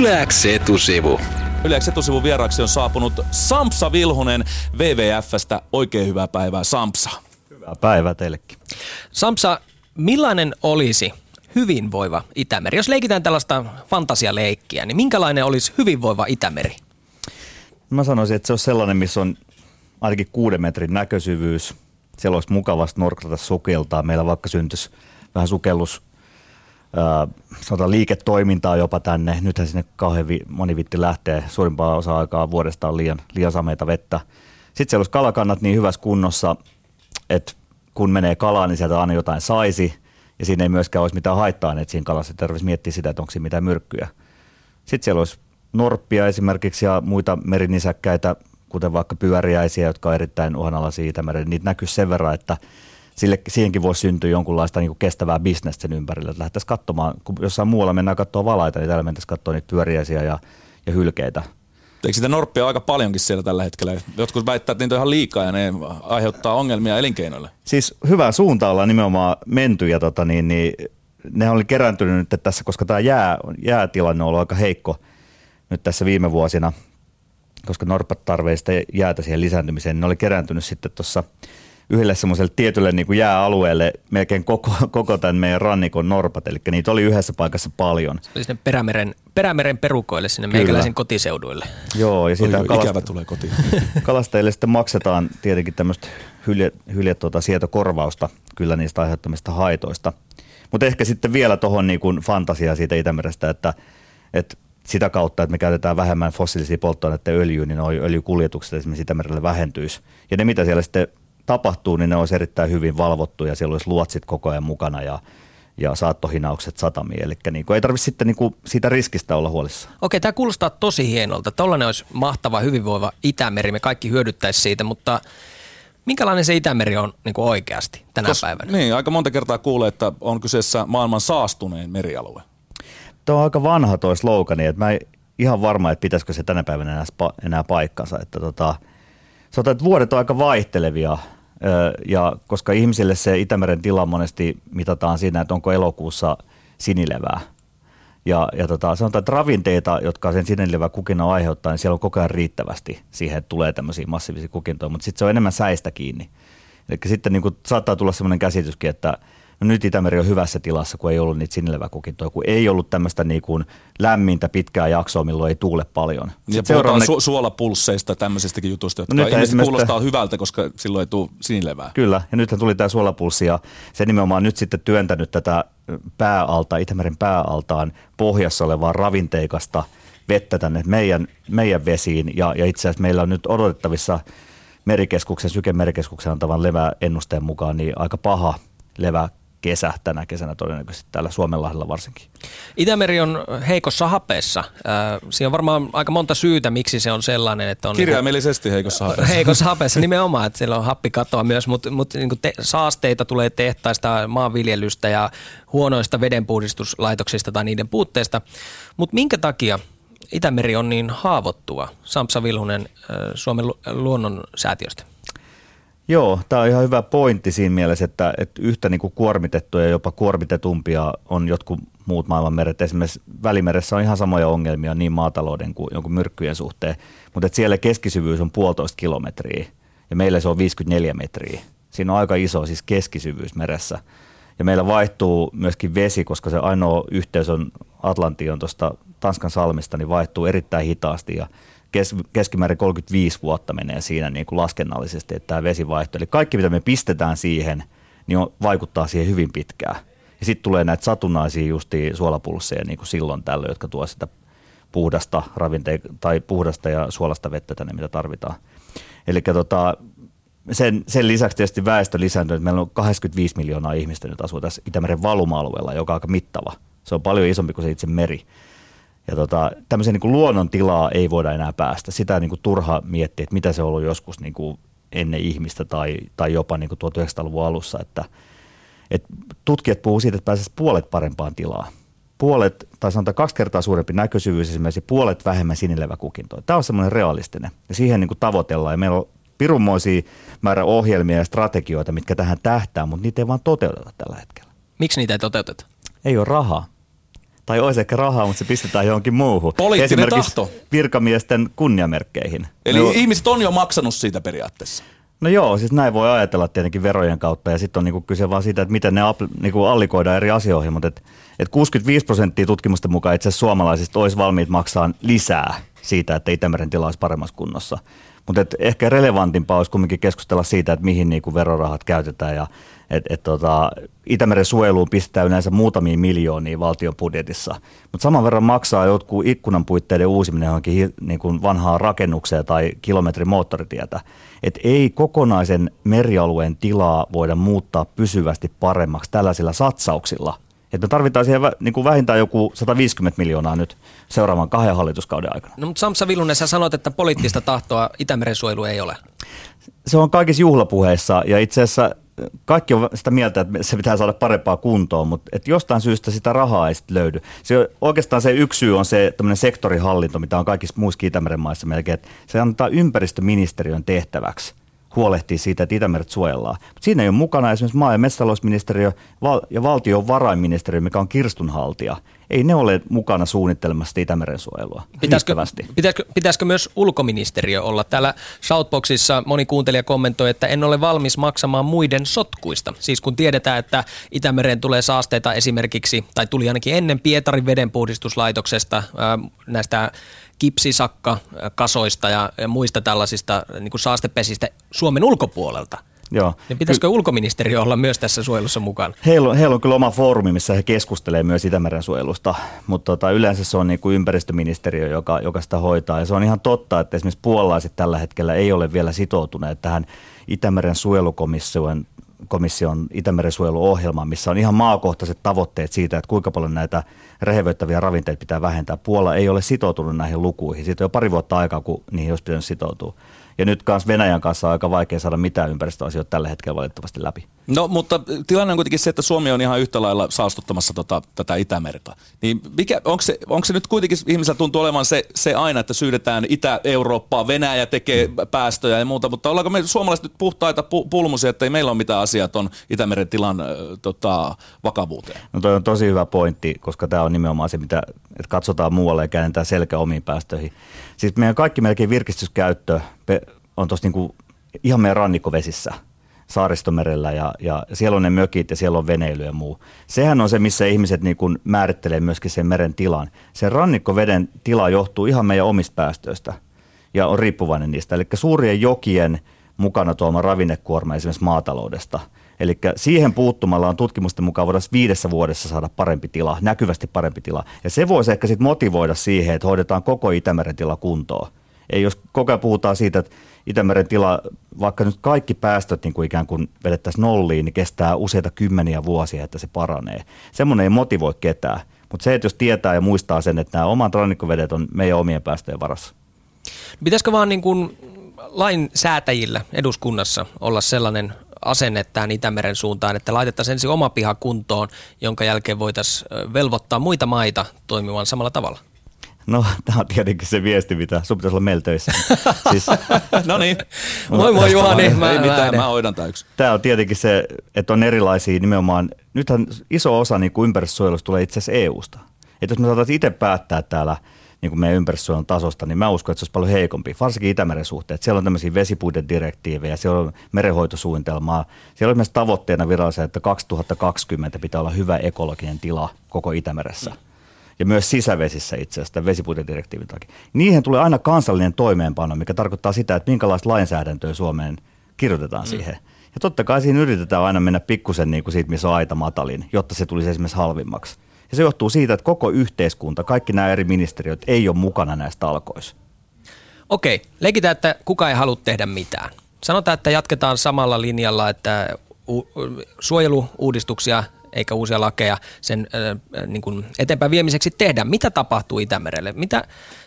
Yläks etusivu. Yleensä etusivun vieraaksi on saapunut Sampsa Vilhunen WWFstä. Oikein hyvää päivää Sampsa. Hyvää päivää teillekin. Samsa, millainen olisi hyvinvoiva Itämeri? Jos leikitään tällaista fantasialeikkiä, niin minkälainen olisi hyvinvoiva Itämeri? Mä sanoisin, että se on sellainen, missä on ainakin kuuden metrin näkösyvyys. Siellä olisi mukavasti norkrata sukeltaa. Meillä vaikka syntyisi vähän sukellus sanotaan liiketoimintaa jopa tänne. Nythän sinne kauhean vi- moni vitti lähtee. Suurimpaa osa aikaa vuodesta on liian, liian sameita vettä. Sitten siellä olisi kalakannat niin hyvässä kunnossa, että kun menee kalaan, niin sieltä aina jotain saisi. Ja siinä ei myöskään olisi mitään haittaa, että siinä kalassa tarvitsisi miettiä sitä, että onko siinä mitään myrkkyjä. Sitten siellä olisi norppia esimerkiksi ja muita merinisäkkäitä, kuten vaikka pyöriäisiä, jotka on erittäin uhanalaisia Itämeren. Niitä näkyy sen verran, että sille, siihenkin voisi syntyä jonkunlaista niin kuin kestävää bisnestä sen ympärillä. Että lähdettäisiin katsomaan, kun jossain muualla mennään katsoa valaita, niin täällä mentäisiin katsoa niitä pyöriäisiä ja, ja hylkeitä. Eikö sitä norppia aika paljonkin siellä tällä hetkellä? Jotkut väittävät, että niitä on ihan liikaa ja ne aiheuttaa ongelmia elinkeinoille. Siis hyvää suuntaan ollaan nimenomaan menty ja tota, niin, niin, ne oli kerääntynyt nyt tässä, koska tämä jää, jäätilanne on ollut aika heikko nyt tässä viime vuosina, koska norpat tarvitsee jäätä siihen lisääntymiseen, niin ne oli kerääntynyt sitten tuossa yhdelle semmoiselle tietylle niin kuin jääalueelle melkein koko, koko tämän meidän rannikon norpat, eli niitä oli yhdessä paikassa paljon. Se oli sinne Perämeren, Perämeren perukoille, sinne Kyllä. meikäläisen kotiseuduille. Joo, ja siitä kalast- ikävä tulee kotiin. kalastajille sitten maksetaan tietenkin tämmöistä hylje, hylje tuota, sietokorvausta kyllä niistä aiheuttamista haitoista. Mutta ehkä sitten vielä tuohon niin fantasiaa siitä Itämerestä, että, että sitä kautta, että me käytetään vähemmän fossiilisia polttoaineita öljyä, niin öljykuljetukset esimerkiksi Itämerelle vähentyisi. Ja ne, mitä siellä sitten tapahtuu, niin ne olisi erittäin hyvin valvottu ja siellä olisi luotsit koko ajan mukana ja, ja saattohinaukset satamiin. Eli niin kuin, ei tarvitse sitten niin kuin siitä riskistä olla huolissaan. Okei, tämä kuulostaa tosi hienolta. Tollainen olisi mahtava, hyvinvoiva Itämeri. Me kaikki hyödyttäisi siitä, mutta minkälainen se Itämeri on niin kuin oikeasti tänä Kos, päivänä? Niin, aika monta kertaa kuulee, että on kyseessä maailman saastunein merialue. Tuo on aika vanha tuo slogani, että mä en ihan varma, että pitäisikö se tänä päivänä enää, enää paikkansa. Että tota, sanotaan, että vuodet on aika vaihtelevia ja koska ihmisille se Itämeren tila monesti mitataan siinä, että onko elokuussa sinilevää. Ja, ja tota, sanotaan, että ravinteita, jotka sen sinilevä kukinnan aiheuttaa, niin siellä on koko ajan riittävästi siihen, että tulee tämmöisiä massiivisia kukintoja, mutta sitten se on enemmän säistä kiinni. Eli sitten niin saattaa tulla semmoinen käsityskin, että no nyt Itämeri on hyvässä tilassa, kun ei ollut niitä sinileväkukintoja, kun ei ollut tämmöistä niin kuin lämmintä pitkää jaksoa, milloin ei tuule paljon. Ja puhutaan su- suolapulsseista tämmöisestäkin jutusta, jotka no ilmeisesti kuulostaa hyvältä, koska silloin ei tule sinilevää. Kyllä, ja nythän tuli tämä suolapulssi ja se nimenomaan nyt sitten työntänyt tätä pääalta, Itämeren pääaltaan pohjassa olevaa ravinteikasta vettä tänne meidän, meidän vesiin ja, ja itse asiassa meillä on nyt odotettavissa merikeskuksen, sykemerikeskuksen antavan leväennusteen mukaan niin aika paha levä kesä tänä kesänä todennäköisesti täällä Suomenlahdella varsinkin. Itämeri on heikossa hapeessa. siinä on varmaan aika monta syytä, miksi se on sellainen. Että on Kirjaimellisesti niin heikossa hapeessa. Heikossa hapeessa nimenomaan, että siellä on happikatoa myös, mutta, mutta niin te, saasteita tulee tehtaista, maanviljelystä ja huonoista vedenpuhdistuslaitoksista tai niiden puutteesta. Mutta minkä takia Itämeri on niin haavoittuva? Sampsa Vilhunen Suomen luonnonsäätiöstä. Joo, tämä on ihan hyvä pointti siinä mielessä, että, että yhtä niin kuin kuormitettuja ja jopa kuormitetumpia on jotkut muut maailmanmeret. Esimerkiksi Välimeressä on ihan samoja ongelmia niin maatalouden kuin jonkun myrkkyjen suhteen, mutta että siellä keskisyvyys on puolitoista kilometriä ja meillä se on 54 metriä. Siinä on aika iso siis keskisyvyys meressä. Ja meillä vaihtuu myöskin vesi, koska se ainoa yhteys on Atlantti on tuosta Tanskan salmista, niin vaihtuu erittäin hitaasti ja kes, keskimäärin 35 vuotta menee siinä niin kuin laskennallisesti, että tämä vesivaihto. Eli kaikki, mitä me pistetään siihen, niin on, vaikuttaa siihen hyvin pitkään. Ja sitten tulee näitä satunnaisia justi suolapulsseja niin kuin silloin tällöin, jotka tuo sitä puhdasta ravinte- tai puhdasta ja suolasta vettä tänne, mitä tarvitaan. Eli tota, sen, sen lisäksi tietysti väestö lisääntyy, että meillä on 85 miljoonaa ihmistä nyt asuu tässä Itämeren valuma-alueella, joka on aika mittava. Se on paljon isompi kuin se itse meri. Ja tota, tämmöisen niin kuin luonnon tilaa ei voida enää päästä. Sitä niin kuin turha miettiä, että mitä se on ollut joskus niin kuin ennen ihmistä tai, tai jopa niin kuin 1900-luvun alussa. Että, että tutkijat puhuu siitä, että pääsisi puolet parempaan tilaan. Puolet, tai sanotaan kaksi kertaa suurempi näköisyvyys esimerkiksi, puolet vähemmän sinileväkukintoa. Tämä on semmoinen realistinen ja siihen niin kuin tavoitellaan. Ja meillä on pirunmoisia määrä ohjelmia ja strategioita, mitkä tähän tähtää, mutta niitä ei vaan toteuteta tällä hetkellä. Miksi niitä ei toteuteta? Ei ole rahaa Tai olisi ehkä rahaa, mutta se pistetään johonkin muuhun. Poliittinen Esimerkiksi tahto. virkamiesten kunniamerkkeihin. Eli No- ihmiset on jo maksanut siitä periaatteessa. No joo, siis näin voi ajatella tietenkin verojen kautta ja sitten on niinku kyse vaan siitä, että miten ne apl- niinku allikoidaan eri asioihin, mutta et, et 65 prosenttia tutkimusten mukaan itse suomalaisista olisi valmiit maksaa lisää siitä, että Itämeren tila olisi paremmassa kunnossa. Mutta ehkä relevantimpaa olisi kuitenkin keskustella siitä, että mihin niinku verorahat käytetään ja et, et tota, Itämeren suojeluun pistää yleensä muutamia miljoonia valtion budjetissa. Mutta saman verran maksaa jotkut ikkunan puitteiden uusiminen johonkin niin vanhaan rakennukseen tai kilometrin moottoritietä. Et ei kokonaisen merialueen tilaa voida muuttaa pysyvästi paremmaksi tällaisilla satsauksilla. Et me tarvitaan siihen vä, niin kuin vähintään joku 150 miljoonaa nyt seuraavan kahden hallituskauden aikana. No mutta Samsa Villunen, sä sanoit, että poliittista tahtoa Itämeren suojelu ei ole. se on kaikissa juhlapuheissa ja itse asiassa kaikki on sitä mieltä, että se pitää saada parempaa kuntoon, mutta että jostain syystä sitä rahaa ei sitten löydy. Se, oikeastaan se yksi syy on se tämmöinen sektorihallinto, mitä on kaikissa muissa Itämeren maissa melkein, että se antaa ympäristöministeriön tehtäväksi huolehtii siitä, että Itämeret suojellaan. Mutta siinä ei ole mukana esimerkiksi maa- ja metsätalousministeriö val- ja valtiovarainministeriö, mikä on kirstunhaltija. Ei ne ole mukana suunnittelemassa Itämeren suojelua Pitäisikö, pitäisikö, pitäisikö myös ulkoministeriö olla? Täällä Shoutboxissa moni kuuntelija kommentoi, että en ole valmis maksamaan muiden sotkuista. Siis kun tiedetään, että Itämereen tulee saasteita esimerkiksi, tai tuli ainakin ennen Pietarin vedenpuhdistuslaitoksesta näistä kipsisakkakasoista ja, ja muista tällaisista niin kuin saastepesistä Suomen ulkopuolelta. Joo. Niin pitäisikö ulkoministeriö olla myös tässä suojelussa mukana? Heillä on, heillä on kyllä oma foorumi, missä he keskustelevat myös Itämeren suojelusta, mutta tota, yleensä se on niin kuin ympäristöministeriö, joka, joka sitä hoitaa. Ja se on ihan totta, että esimerkiksi puolalaiset tällä hetkellä ei ole vielä sitoutuneet tähän Itämeren suojelukomission komission Itämeren suojeluohjelmaan, missä on ihan maakohtaiset tavoitteet siitä, että kuinka paljon näitä rehevöittäviä ravinteita pitää vähentää. Puola ei ole sitoutunut näihin lukuihin. Siitä on jo pari vuotta aikaa, kun niihin olisi pitänyt sitoutua. Ja nyt kanssa Venäjän kanssa on aika vaikea saada mitään ympäristöasioita tällä hetkellä valitettavasti läpi. No, mutta tilanne on kuitenkin se, että Suomi on ihan yhtä lailla saastuttamassa tota, tätä Itämerta. Niin mikä, onko, se, onko se nyt kuitenkin, ihmisellä tuntuu olevan se, se aina, että syydetään Itä-Eurooppaa, Venäjä tekee päästöjä ja muuta, mutta ollaanko me suomalaiset nyt puhtaita pu, pulmusia, että ei meillä ole mitään asiaa tuon Itämeren tilan äh, tota, vakavuuteen? No toi on tosi hyvä pointti, koska tämä on nimenomaan se, mitä että katsotaan muualle ja käännetään selkä omiin päästöihin. Siis meidän kaikki melkein virkistyskäyttö on tuossa niinku ihan meidän rannikkovesissä saaristomerellä ja, ja siellä on ne mökit ja siellä on veneily ja muu. Sehän on se, missä ihmiset niin kuin määrittelee myöskin sen meren tilan. Se rannikkoveden tila johtuu ihan meidän omista päästöistä ja on riippuvainen niistä. Eli suurien jokien mukana tuoma ravinnekuorma esimerkiksi maataloudesta. Eli siihen puuttumalla on tutkimusten mukaan voidaan viidessä vuodessa saada parempi tila, näkyvästi parempi tila. Ja se voisi ehkä sitten motivoida siihen, että hoidetaan koko Itämeren tila kuntoon. Ei jos koko ajan puhutaan siitä, että Itämeren tila, vaikka nyt kaikki päästöt niin kuin ikään kuin vedettäisiin nolliin, niin kestää useita kymmeniä vuosia, että se paranee. Semmoinen ei motivoi ketään. Mutta se, että jos tietää ja muistaa sen, että nämä omat rannikkovedet on meidän omien päästöjen varassa. Pitäisikö vaan niin kuin lainsäätäjillä eduskunnassa olla sellainen asenne tähän Itämeren suuntaan, että laitettaisiin ensin oma piha kuntoon, jonka jälkeen voitaisiin velvoittaa muita maita toimimaan samalla tavalla? No, tämä on tietenkin se viesti, mitä sun pitäisi olla meillä töissä. siis, no niin. Moi moi Juhani. Mä, ei mitään, mä hoidan tää yksi. Tämä on tietenkin se, että on erilaisia nimenomaan, nythän iso osa niin kuin ympäristösuojelusta tulee itse asiassa EU-sta. Että jos me saataisiin itse päättää täällä niin kuin meidän ympäristösuojelun tasosta, niin mä uskon, että se olisi paljon heikompi, varsinkin Itämeren suhteen. Siellä on tämmöisiä vesipuitedirektiivejä, siellä on merenhoitosuunnitelmaa. Siellä on myös tavoitteena virallisen, että 2020 pitää olla hyvä ekologinen tila koko Itämeressä. Ja myös sisävesissä itse asiassa vesipuitedirektiivin takia. Niihin tulee aina kansallinen toimeenpano, mikä tarkoittaa sitä, että minkälaista lainsäädäntöä Suomeen kirjoitetaan mm. siihen. Ja totta kai siinä yritetään aina mennä pikkusen niin kuin siitä, missä on aita matalin, jotta se tulisi esimerkiksi halvimmaksi. Ja se johtuu siitä, että koko yhteiskunta, kaikki nämä eri ministeriöt ei ole mukana näistä talkoissa. Okei, leikitään, että kuka ei halua tehdä mitään. Sanotaan, että jatketaan samalla linjalla, että u- suojeluuudistuksia eikä uusia lakeja sen äh, niin kuin eteenpäin viemiseksi tehdä. Mitä tapahtuu Itämerelle? Mitä,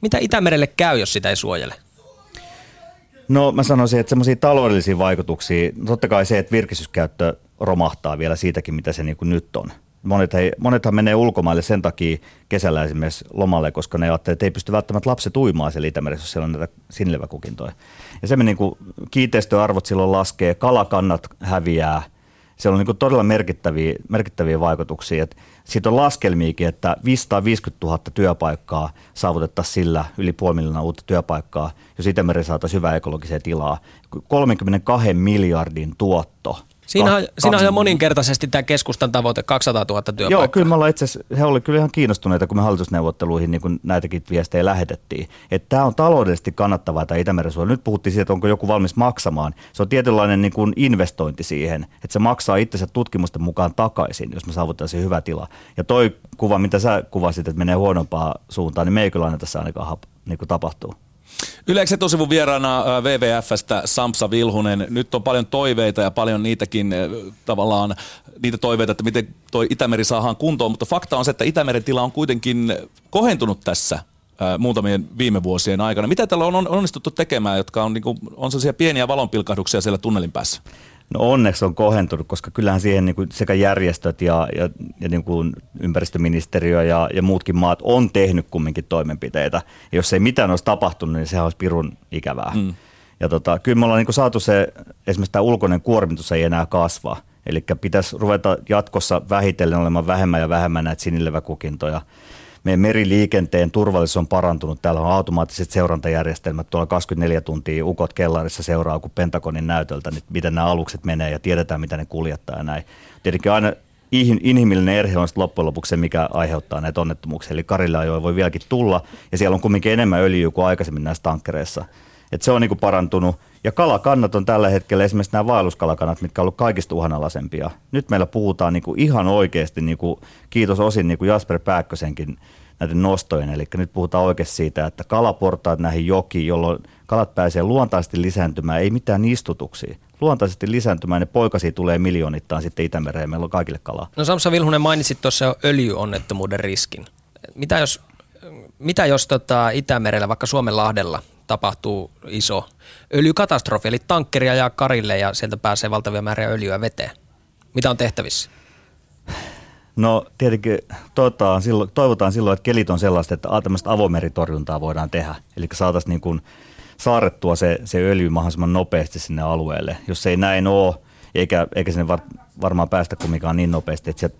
mitä Itämerelle käy, jos sitä ei suojele? No mä sanoisin, että semmoisia taloudellisia vaikutuksia, totta kai se, että virkistyskäyttö romahtaa vielä siitäkin, mitä se niin kuin nyt on. Monet hei, monethan menee ulkomaille sen takia kesällä esimerkiksi lomalle, koska ne ajattelee, että ei pysty välttämättä lapset uimaan siellä Itämeressä, jos siellä on näitä sinileväkukintoja. Ja se niin kuin kiinteistöarvot silloin laskee, kalakannat häviää, siellä on niin kuin todella merkittäviä, merkittäviä vaikutuksia. Et siitä on laskelmiikin, että 550 000 työpaikkaa saavutettaisiin sillä yli puoli uutta työpaikkaa, jos Itämeri saataisiin hyvää ekologiseen tilaa. 32 miljardin tuotto Siinä on, siinä on jo moninkertaisesti tämä keskustan tavoite, 200 000 työpaikkaa. Joo, kyllä me ollaan itse he olivat kyllä ihan kiinnostuneita, kun me hallitusneuvotteluihin niin kun näitäkin viestejä lähetettiin. Että tämä on taloudellisesti kannattavaa tämä Itämeren suojelu. Nyt puhuttiin siitä, että onko joku valmis maksamaan. Se on tietynlainen niin kuin investointi siihen, että se maksaa itsensä tutkimusten mukaan takaisin, jos me saavutetaan se hyvä tila. Ja toi kuva, mitä sä kuvasit, että menee huonompaan suuntaan, niin me ei kyllä aina tässä ainakaan niin tapahtuu. Yleensä etusivun vieraana WWFstä Samsa Vilhunen. Nyt on paljon toiveita ja paljon niitäkin tavallaan niitä toiveita, että miten toi Itämeri saadaan kuntoon, mutta fakta on se, että Itämeren tila on kuitenkin kohentunut tässä muutamien viime vuosien aikana. Mitä tällä on onnistuttu tekemään, jotka on, niin kuin, on sellaisia pieniä valonpilkahduksia siellä tunnelin päässä? No onneksi on kohentunut, koska kyllähän siihen niin kuin sekä järjestöt ja, ja, ja niin kuin ympäristöministeriö ja, ja muutkin maat on tehnyt kumminkin toimenpiteitä. Ja jos ei mitään olisi tapahtunut, niin sehän olisi pirun ikävää. Mm. Ja tota, kyllä me ollaan niin kuin saatu se, esimerkiksi tämä ulkoinen kuormitus ei enää kasva. Eli pitäisi ruveta jatkossa vähitellen olemaan vähemmän ja vähemmän näitä sinileväkukintoja meidän meriliikenteen turvallisuus on parantunut. Täällä on automaattiset seurantajärjestelmät. Tuolla 24 tuntia ukot kellarissa seuraa kuin Pentagonin näytöltä, niin miten nämä alukset menee ja tiedetään, mitä ne kuljettaa ja näin. Tietenkin aina inhimillinen erhe on loppujen lopuksi se, mikä aiheuttaa näitä onnettomuuksia. Eli Karilla jo voi vieläkin tulla, ja siellä on kuitenkin enemmän öljyä kuin aikaisemmin näissä tankkereissa. Et se on niin kuin parantunut. Ja kalakannat on tällä hetkellä esimerkiksi nämä vaelluskalakanat, mitkä on ollut kaikista uhanalaisempia. Nyt meillä puhutaan niin kuin ihan oikeasti, niin kuin, kiitos osin niin kuin Jasper Pääkkösenkin näiden nostojen. Eli nyt puhutaan oikeasti siitä, että kalaportaat näihin jokiin, jolloin kalat pääsee luontaisesti lisääntymään, ei mitään istutuksia. Luontaisesti lisääntymään, ne poikasi tulee miljoonittain sitten Itämereen, meillä on kaikille kalaa. No Samsa Vilhunen mainitsit tuossa öljyonnettomuuden riskin. Mitä jos, mitä jos tota Itämerellä, vaikka Suomen lahdella, tapahtuu iso öljykatastrofi, eli tankkeri ajaa karille ja sieltä pääsee valtavia määriä öljyä veteen. Mitä on tehtävissä? No tietenkin toivotaan silloin, toivotaan silloin, että kelit on sellaista, että tämmöistä avomeritorjuntaa voidaan tehdä. Eli saataisiin niin kuin saarettua se, se öljy mahdollisimman nopeasti sinne alueelle. Jos se ei näin ole, eikä, eikä sinne var, varmaan päästä kumminkaan niin nopeasti, että se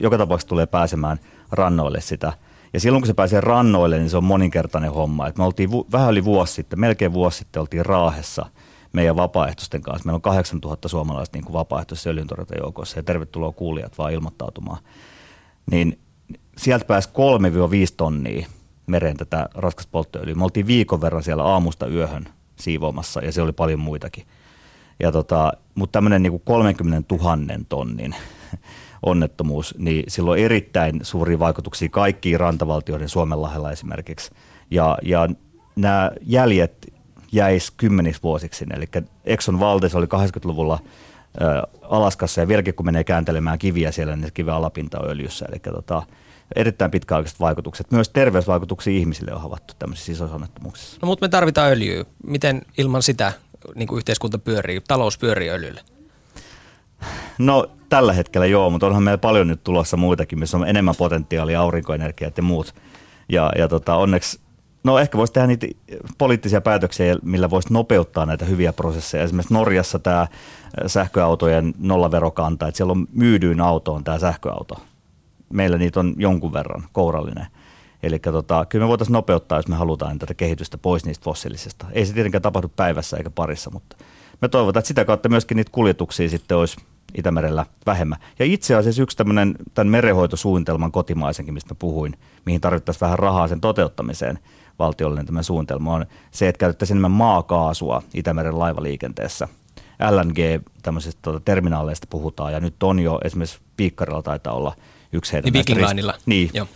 joka tapauksessa tulee pääsemään rannoille sitä – ja silloin kun se pääsee rannoille, niin se on moninkertainen homma. Et me oltiin vu- vähän yli vuosi sitten, melkein vuosi sitten oltiin Raahessa meidän vapaaehtoisten kanssa. Meillä on 8000 suomalaista niin vapaaehtoisessa öljyntorjuntajoukossa ja tervetuloa kuulijat vaan ilmoittautumaan. Niin sieltä pääsi 3-5 tonnia mereen tätä raskasta polttoöljyä. Me oltiin viikon verran siellä aamusta yöhön siivoamassa ja se oli paljon muitakin. Tota, mutta tämmöinen niin 30 000 tonnin onnettomuus, niin sillä on erittäin suuria vaikutuksia kaikkiin rantavaltioiden Suomenlahdella esimerkiksi. Ja, ja nämä jäljet jäisi kymmeniksi vuosiksi. Eli Exxon Valdez oli 80-luvulla Alaskassa ja vieläkin kun menee kääntelemään kiviä siellä, niin kiven alapinta on öljyssä. Eli tota, erittäin pitkäaikaiset vaikutukset. Myös terveysvaikutuksia ihmisille on havaittu tämmöisissä isoissa onnettomuuksissa. No mutta me tarvitaan öljyä. Miten ilman sitä niin kuin yhteiskunta pyörii, talous pyörii öljylle? No tällä hetkellä joo, mutta onhan meillä paljon nyt tulossa muitakin, missä on enemmän potentiaalia, aurinkoenergiat ja muut. Ja, ja tota, onneksi, no ehkä voisi tehdä niitä poliittisia päätöksiä, millä voisi nopeuttaa näitä hyviä prosesseja. Esimerkiksi Norjassa tämä sähköautojen nollaverokanta, että siellä on myydyin autoon tämä sähköauto. Meillä niitä on jonkun verran, kourallinen. Eli tota, kyllä me voitaisiin nopeuttaa, jos me halutaan tätä kehitystä pois niistä fossiilisista. Ei se tietenkään tapahdu päivässä eikä parissa, mutta me toivotaan, että sitä kautta myöskin niitä kuljetuksia sitten olisi Itämerellä vähemmän. Ja itse asiassa yksi tämmöinen tämän merenhoitosuunnitelman kotimaisenkin, mistä puhuin, mihin tarvittaisiin vähän rahaa sen toteuttamiseen, valtiollinen tämä suunnitelma on se, että käytettäisiin enemmän maakaasua Itämeren laivaliikenteessä. LNG tämmöisistä tuota, terminaaleista puhutaan ja nyt on jo esimerkiksi Piikkarilla taitaa olla yksi heidän niin Niin, Joo.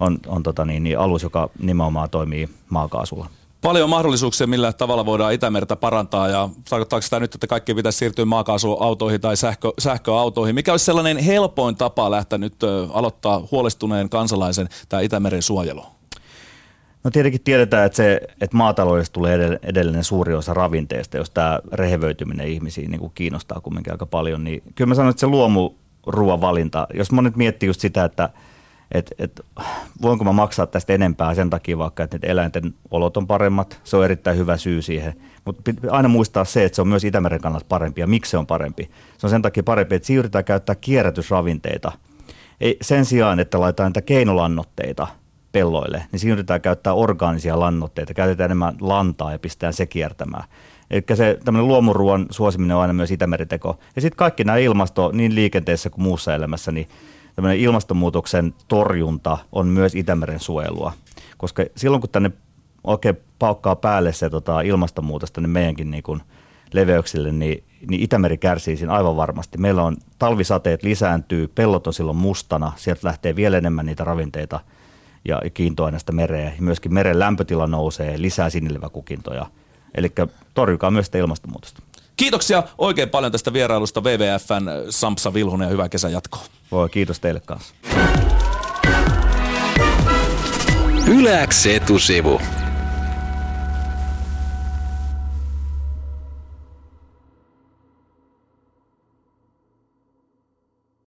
on, on tota niin, niin alus, joka nimenomaan toimii maakaasulla paljon mahdollisuuksia, millä tavalla voidaan Itämerta parantaa ja tarkoittaako sitä nyt, että kaikki pitäisi siirtyä maakaasuautoihin tai sähkö, sähköautoihin? Mikä olisi sellainen helpoin tapa lähteä nyt aloittaa huolestuneen kansalaisen tämä Itämeren suojelu? No tietenkin tiedetään, että, se, että maataloudesta tulee edellinen suuri osa ravinteesta, jos tämä rehevöityminen ihmisiin niin kuin kiinnostaa kumminkin aika paljon, niin kyllä mä sanon, että se luomuruoan valinta, jos monet miettii just sitä, että – että et, voinko mä maksaa tästä enempää sen takia vaikka, että eläinten olot on paremmat. Se on erittäin hyvä syy siihen. Mutta aina muistaa se, että se on myös Itämeren kannalta parempi ja miksi se on parempi. Se on sen takia parempi, että siirrytään käyttää kierrätysravinteita. ei, sen sijaan, että laitetaan niitä keinolannoitteita pelloille, niin siinä yritetään käyttää orgaanisia lannoitteita, käytetään enemmän lantaa ja pistetään se kiertämään. Eli se tämmöinen luomuruoan suosiminen on aina myös Itämeriteko. Ja sitten kaikki nämä ilmasto, niin liikenteessä kuin muussa elämässä, niin tämmöinen ilmastonmuutoksen torjunta on myös Itämeren suojelua. Koska silloin kun tänne oikein paukkaa päälle se tota, ilmastonmuutosta niin meidänkin niin kuin leveyksille, niin, niin Itämeri kärsii siinä aivan varmasti. Meillä on talvisateet lisääntyy, pellot on silloin mustana, sieltä lähtee vielä enemmän niitä ravinteita ja kiintoaineista mereen. Myöskin meren lämpötila nousee, lisää sinileväkukintoja. Eli torjukaa myös sitä ilmastonmuutosta. Kiitoksia oikein paljon tästä vierailusta WWFn Sampsa Vilhunen ja hyvää kesän jatkoa. Voi, kiitos teille kanssa. Yläks etusivu.